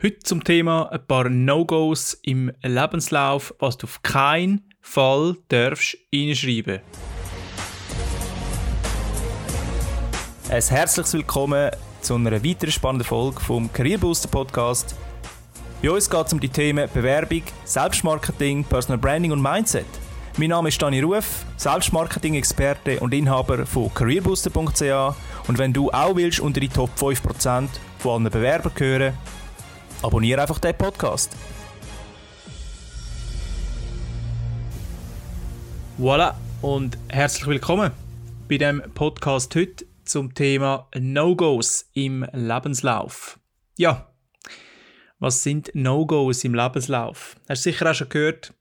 Heute zum Thema ein paar No-Gos im Lebenslauf, was du auf keinen Fall darfst reinschreiben. Ein herzliches Willkommen zu einer weiteren spannenden Folge vom Career Booster Podcast. Bei uns geht es um die Themen Bewerbung, Selbstmarketing, Personal Branding und Mindset. Mein Name ist Dani Ruf, Selbstmarketing-Experte und Inhaber von careerbooster.ch und wenn du auch willst unter die Top 5% von allen Bewerbern gehören, abonniere einfach den Podcast. Voilà und herzlich willkommen bei dem Podcast heute zum Thema No-Gos im Lebenslauf. Ja, was sind No-Gos im Lebenslauf? Hast du sicher auch schon gehört,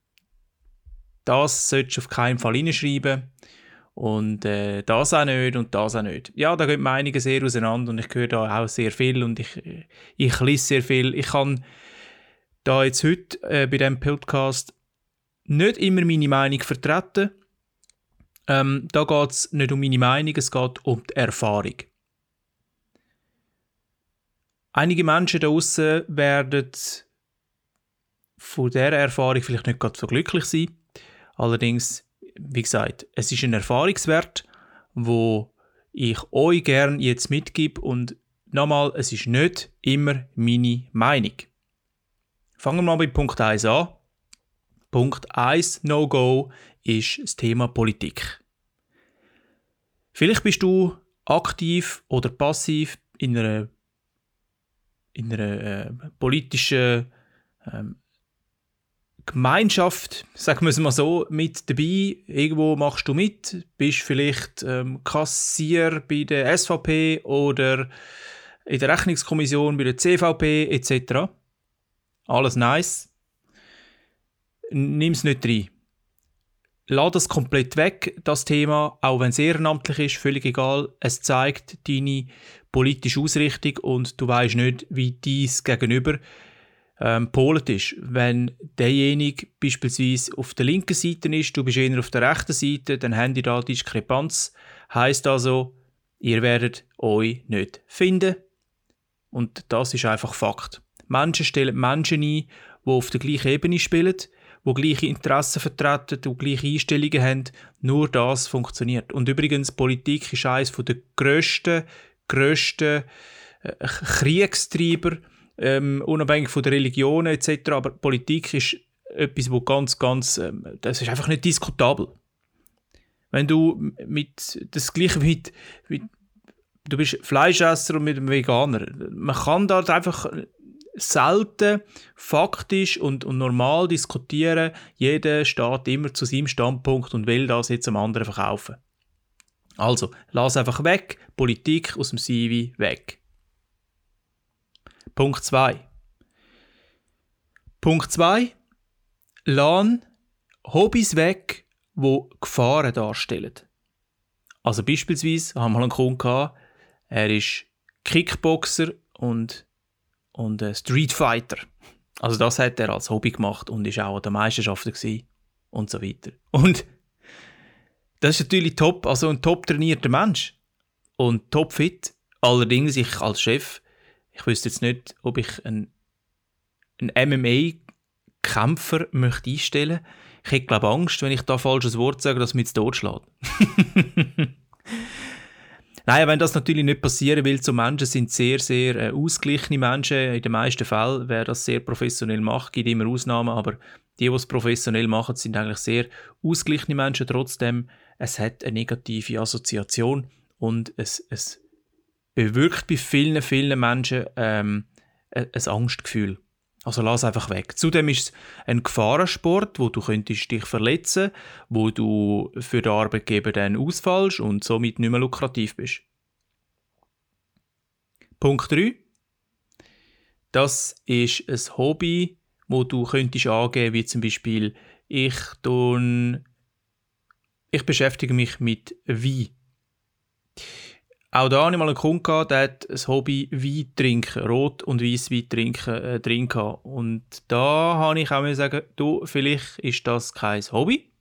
das solltest du auf keinen Fall hineinschreiben und äh, das auch nicht und das auch nicht. Ja, da gehen Meinungen sehr auseinander und ich höre da auch sehr viel und ich, ich lese sehr viel. Ich kann da jetzt heute äh, bei diesem Podcast nicht immer meine Meinung vertreten. Ähm, da geht es nicht um meine Meinung, es geht um die Erfahrung. Einige Menschen da draußen werden von dieser Erfahrung vielleicht nicht ganz so glücklich sein. Allerdings, wie gesagt, es ist ein Erfahrungswert, wo ich euch gern jetzt mitgebe und nochmal, es ist nicht immer meine Meinung. Fangen wir mal bei Punkt 1 an. Punkt 1 No-Go ist das Thema Politik. Vielleicht bist du aktiv oder passiv in einer, in einer äh, politischen ähm, Gemeinschaft, sagen wir es mal so, mit dabei. Irgendwo machst du mit, bist vielleicht ähm, Kassier bei der SVP oder in der Rechnungskommission bei der CVP etc. Alles nice. Nimm es nicht rein. Lass das komplett weg, das Thema, auch wenn es ehrenamtlich ist, völlig egal. Es zeigt deine politische Ausrichtung und du weißt nicht, wie dies Gegenüber ähm, polet ist. Wenn derjenige beispielsweise auf der linken Seite ist, du bist eher auf der rechten Seite, dann haben die da Diskrepanz. Heißt also, ihr werdet euch nicht finden. Und das ist einfach Fakt. Menschen stellen Menschen ein, die auf der gleichen Ebene spielen, die gleiche Interessen vertreten, die gleiche Einstellungen haben. Nur das funktioniert. Und übrigens, Politik ist eines der grössten, grössten äh, Kriegstreiber, ähm, unabhängig von der Religion etc. Aber Politik ist etwas, wo ganz, ganz, ähm, das ist einfach nicht diskutabel. Wenn du mit das Gleiche mit, mit du bist Fleischesser und mit einem Veganer, man kann da einfach selten faktisch und, und normal diskutieren. Jeder steht immer zu seinem Standpunkt und will das jetzt am anderen verkaufen. Also, lass einfach weg, Politik aus dem CV weg. Punkt 2. Punkt 2. Lass Hobbys weg, wo Gefahren darstellen. Also beispielsweise haben wir einen Kunden gehabt, er ist Kickboxer und, und Streetfighter. Also das hat er als Hobby gemacht und ist auch an der Meisterschaften und so weiter. Und das ist natürlich top, also ein top trainierter Mensch und top fit. Allerdings ich als Chef ich wüsste jetzt nicht, ob ich einen, einen MMA-Kämpfer möchte einstellen möchte. Ich hätte, glaube Angst, wenn ich da falsches Wort sage, dass mich tot schlägt. Nein, wenn das natürlich nicht passieren will, so Menschen sind sehr, sehr äh, ausgeglichene Menschen. In den meisten Fällen, wer das sehr professionell macht, gibt immer Ausnahmen, aber die, die es professionell machen, sind eigentlich sehr ausgeglichene Menschen. Trotzdem, es hat eine negative Assoziation und es, es bewirkt bei vielen, vielen Menschen ähm, ein Angstgefühl. Also lass einfach weg. Zudem ist es ein Gefahrensport, wo du könntest dich verletzen, wo du für den Arbeitgeber dann ausfallst und somit nicht mehr lukrativ bist. Punkt 3. Das ist ein Hobby, wo du könntest angeben, wie zum Beispiel ich tun, ich beschäftige mich mit Wein. Auch da hatte ich mal einen Kunden, gehabt, der hat ein Hobby Wein trinken, Rot- und Weisswein trinken, äh, drin. Und da habe ich auch sagen, du, vielleicht ist das kein Hobby,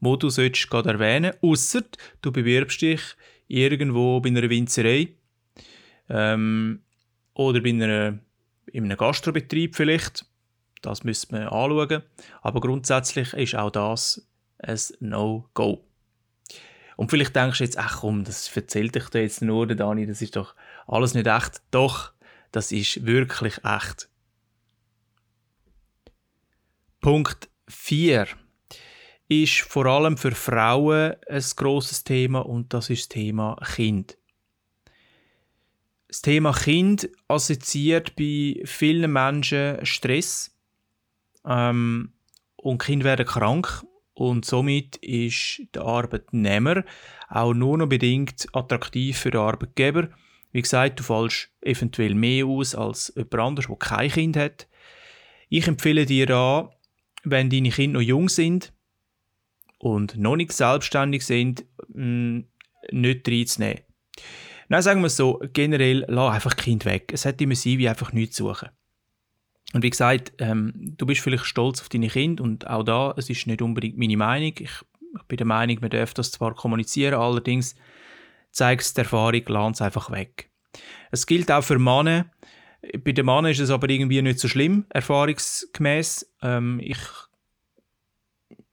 wo du solltest gerade erwähnen, außer du bewirbst dich irgendwo bei einer Winzerei ähm, oder bei einer in einem Gastrobetrieb vielleicht. Das müsste man anschauen. Aber grundsätzlich ist auch das ein No-Go. Und vielleicht denkst du jetzt, ach komm, das erzählt dich da jetzt nur, Dani, das ist doch alles nicht echt. Doch, das ist wirklich echt. Punkt 4 ist vor allem für Frauen ein großes Thema und das ist das Thema Kind. Das Thema Kind assoziiert bei vielen Menschen Stress ähm, und Kinder werden krank und somit ist der Arbeitnehmer auch nur noch bedingt attraktiv für den Arbeitgeber. Wie gesagt, du fallst eventuell mehr aus als jemand anderes, der kein Kind hat. Ich empfehle dir an, wenn deine Kinder noch jung sind und noch nicht selbstständig sind, mm, nicht reinzunehmen. Nein, sagen wir es so, generell, lass einfach Kind weg. Es hat immer sein, wie einfach nichts zu suchen. Und wie gesagt, ähm, du bist vielleicht stolz auf deine Kinder und auch da, es ist nicht unbedingt meine Meinung. Ich, ich bin der Meinung, man darf das zwar kommunizieren, allerdings zeigt es die Erfahrung, es einfach weg. Es gilt auch für Männer. Bei den Männern ist es aber irgendwie nicht so schlimm, erfahrungsgemäß. Ähm, ich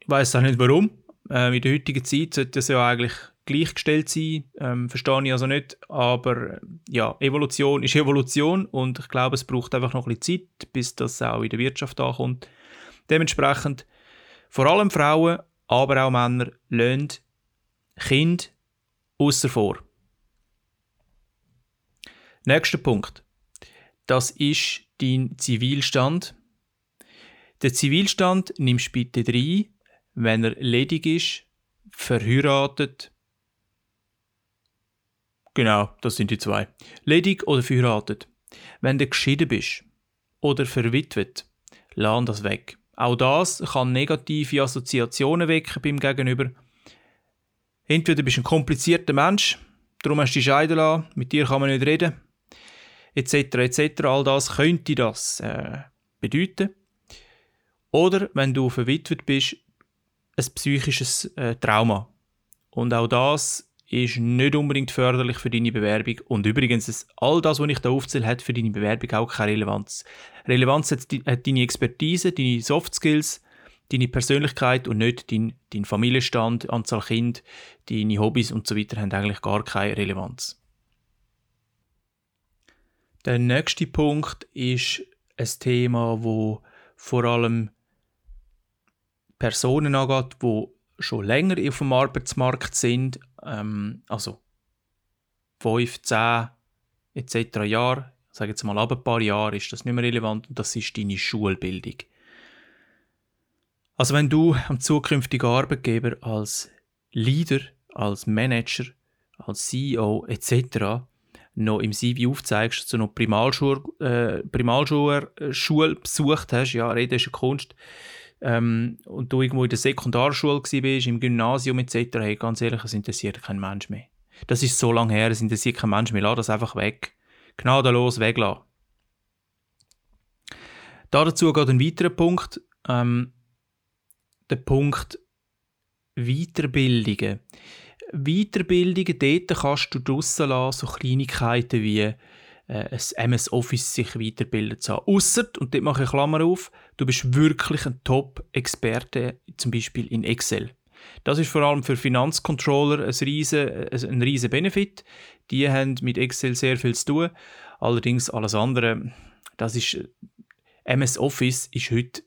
weiß auch nicht warum. Ähm, in der heutigen Zeit sollte das ja eigentlich gleichgestellt sein. Ähm, verstehe ich also nicht. Aber ja, Evolution ist Evolution und ich glaube, es braucht einfach noch ein bisschen Zeit, bis das auch in der Wirtschaft ankommt. Dementsprechend vor allem Frauen, aber auch Männer lernen Kind außer vor. Nächster Punkt. Das ist dein Zivilstand. Der Zivilstand nimmst du bitte rein, wenn er ledig ist, verheiratet. Genau, das sind die zwei. Ledig oder verheiratet. Wenn du geschieden bist oder verwitwet, lass das weg. Auch das kann negative Assoziationen wecken beim Gegenüber. Entweder bist du ein komplizierter Mensch, darum hast du dich scheiden lassen, mit dir kann man nicht reden, etc. etc. All das könnte das äh, bedeuten. Oder wenn du verwitwet bist, ein psychisches äh, Trauma. Und auch das ist nicht unbedingt förderlich für deine Bewerbung. Und übrigens, all das, was ich da aufzähle, hat für deine Bewerbung auch keine Relevanz. Relevanz hat, hat deine Expertise, deine Soft Skills, deine Persönlichkeit und nicht dein, dein Familienstand, Anzahl Kind, deine Hobbys und so weiter haben eigentlich gar keine Relevanz. Der nächste Punkt ist ein Thema, wo vor allem Personen angeht, die schon länger auf dem Arbeitsmarkt sind, ähm, also 5, 10 etc. Jahre, ich sage jetzt mal ab ein paar Jahre, ist das nicht mehr relevant und das ist deine Schulbildung. Also wenn du am zukünftigen Arbeitgeber als Leader, als Manager, als CEO etc. noch im CV aufzeigst, dass du noch Primalschule, äh, Primalschule äh, besucht hast, ja, Rede ist eine Kunst, ähm, und du irgendwo in der Sekundarschule warst, im Gymnasium etc., hey, ganz ehrlich, es interessiert kein Mensch mehr. Das ist so lange her, es interessiert kein Mensch mehr. Lass das einfach weg. Gnadenlos weglassen. dazu geht ein weiterer Punkt. Ähm, der Punkt Weiterbildungen. Weiterbildungen, dort kannst du draussen lassen, so Kleinigkeiten wie äh, ein MS Office sich weiterbilden zu haben. Ausser, und dort mache ich Klammer auf, du bist wirklich ein Top-Experte, zum Beispiel in Excel. Das ist vor allem für Finanzcontroller ein riesen, ein riesen Benefit. Die haben mit Excel sehr viel zu tun. Allerdings alles andere, das ist MS Office ist heute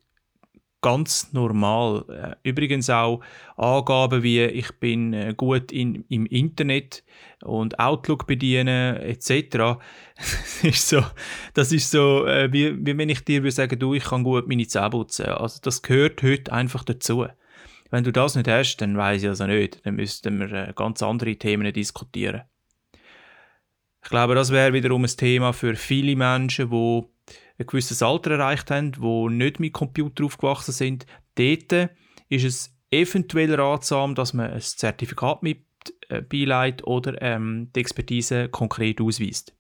ganz normal. Äh, übrigens auch Angaben wie ich bin äh, gut in, im Internet und Outlook bedienen etc. das ist so, das ist so äh, wie, wie wenn ich dir würde sagen, du, ich kann gut meine Zähne putzen. Also das gehört heute einfach dazu. Wenn du das nicht hast, dann weiß ich also nicht. Dann müssten wir ganz andere Themen diskutieren. Ich glaube, das wäre wiederum ein Thema für viele Menschen, die ein gewisses Alter erreicht haben, die nicht mit Computer aufgewachsen sind, dort ist es eventuell ratsam, dass man ein Zertifikat mit äh, beileitet oder ähm, die Expertise konkret ausweist.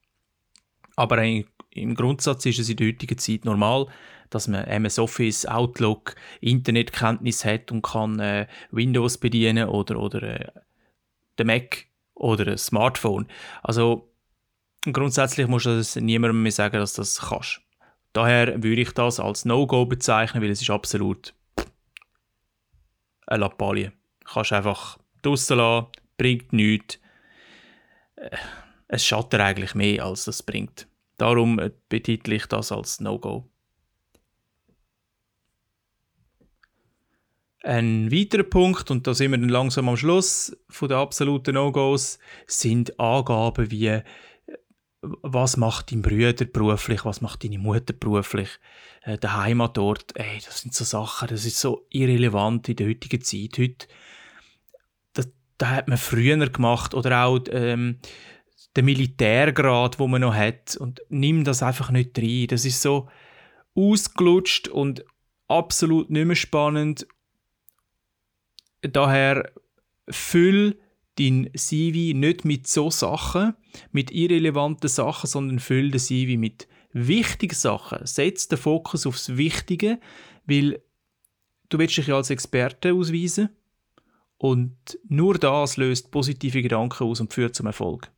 Aber im Grundsatz ist es in der heutigen Zeit normal, dass man MS Office, Outlook, Internetkenntnis hat und kann äh, Windows bedienen oder, oder äh, den Mac oder ein Smartphone. Also grundsätzlich muss das niemandem mehr sagen, dass das kannst. Daher würde ich das als No-Go bezeichnen, weil es ist absolut eine Lappalie. Kannst einfach draussen lassen, bringt nichts. Äh, es schadet eigentlich mehr, als das bringt. Darum betitle ich das als No-Go. Ein weiterer Punkt, und da sind wir dann langsam am Schluss von den absoluten No-Gos, sind Angaben wie was macht dein Bruder beruflich, was macht deine Mutter beruflich, äh, der Heimatort, ey, das sind so Sachen, das ist so irrelevant in der heutigen Zeit. Heute, das, das hat man früher gemacht oder auch ähm, der Militärgrad, wo man noch hat und nimm das einfach nicht rein. Das ist so ausgelutscht und absolut nicht mehr spannend. Daher füll dein CV nicht mit so Sachen, mit irrelevanten Sachen, sondern füll den CV mit wichtigen Sachen. Setz den Fokus aufs Wichtige, weil du willst dich ja als Experte ausweisen und nur das löst positive Gedanken aus und führt zum Erfolg.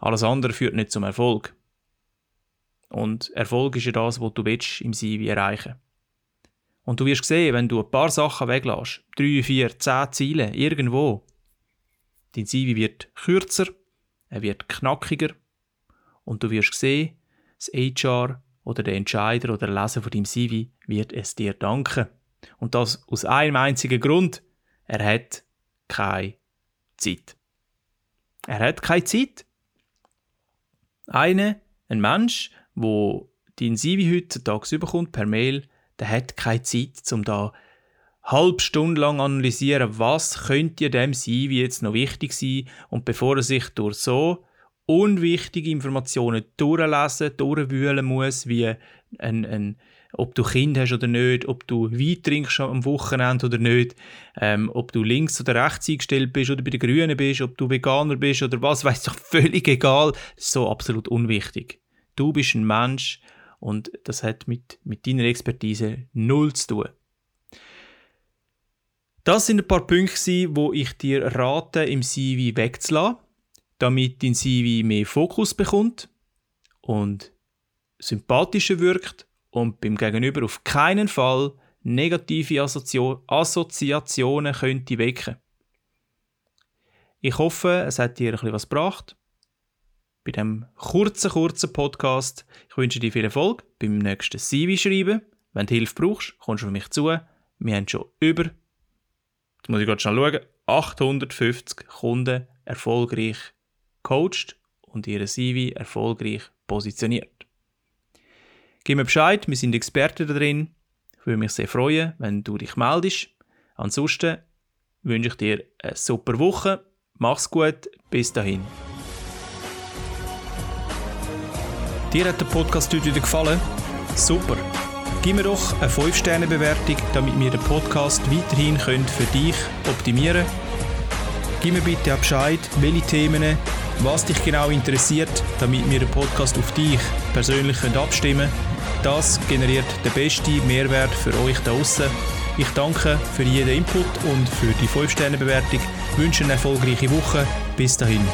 Alles andere führt nicht zum Erfolg. Und Erfolg ist ja das, was du willst im CV erreichen Und du wirst sehen, wenn du ein paar Sachen weglässt, drei, vier, zehn Ziele, irgendwo, dein CV wird kürzer, er wird knackiger und du wirst sehen, das HR oder der Entscheider oder der Leser von deinem CV wird es dir danken. Und das aus einem einzigen Grund. Er hat keine Zeit. Er hat keine Zeit. Eine, ein Mensch, wo dein CV heutzutage überkommt per Mail, der hat keine Zeit, um da halb Stunde lang analysieren, was könnte dem CV jetzt noch wichtig sein und bevor er sich durch so unwichtige Informationen durchlesen, durchwühlen muss, wie ein, ein, ob du Kind hast oder nicht, ob du Wein trinkst am Wochenende oder nicht, ähm, ob du links oder rechts eingestellt bist oder bei den Grünen bist, ob du Veganer bist oder was, weiß doch völlig egal. So absolut unwichtig. Du bist ein Mensch und das hat mit, mit deiner Expertise null zu tun. Das sind ein paar Punkte, wo ich dir rate, im CV wegzulassen, damit dein CV mehr Fokus bekommt und sympathischer wirkt und beim Gegenüber auf keinen Fall negative Assoziationen könnte wecken. Ich hoffe, es hat dir ein bisschen was gebracht. Bei dem kurzen, kurzen Podcast. Ich wünsche dir viel Erfolg beim nächsten CV-Schreiben. Wenn du Hilfe brauchst, kommst du auf mich zu. Wir haben schon über Jetzt muss ich gerade schnell schauen, 850 Kunden erfolgreich coacht und ihre CV erfolgreich positioniert. Gib mir Bescheid, wir sind Experten da drin. Ich würde mich sehr freuen, wenn du dich meldest. Ansonsten wünsche ich dir eine super Woche. Mach's gut, bis dahin. Dir hat der Podcast heute gefallen? Super! Gib mir doch eine 5-Sterne-Bewertung, damit wir den Podcast weiterhin können für dich optimieren können. Gib mir bitte auch Bescheid, welche Themen, was dich genau interessiert, damit wir den Podcast auf dich persönlich abstimmen können. Das generiert den besten Mehrwert für euch da draußen. Ich danke für jeden Input und für die 5-Sterne-Bewertung. Wünsche eine erfolgreiche Woche. Bis dahin.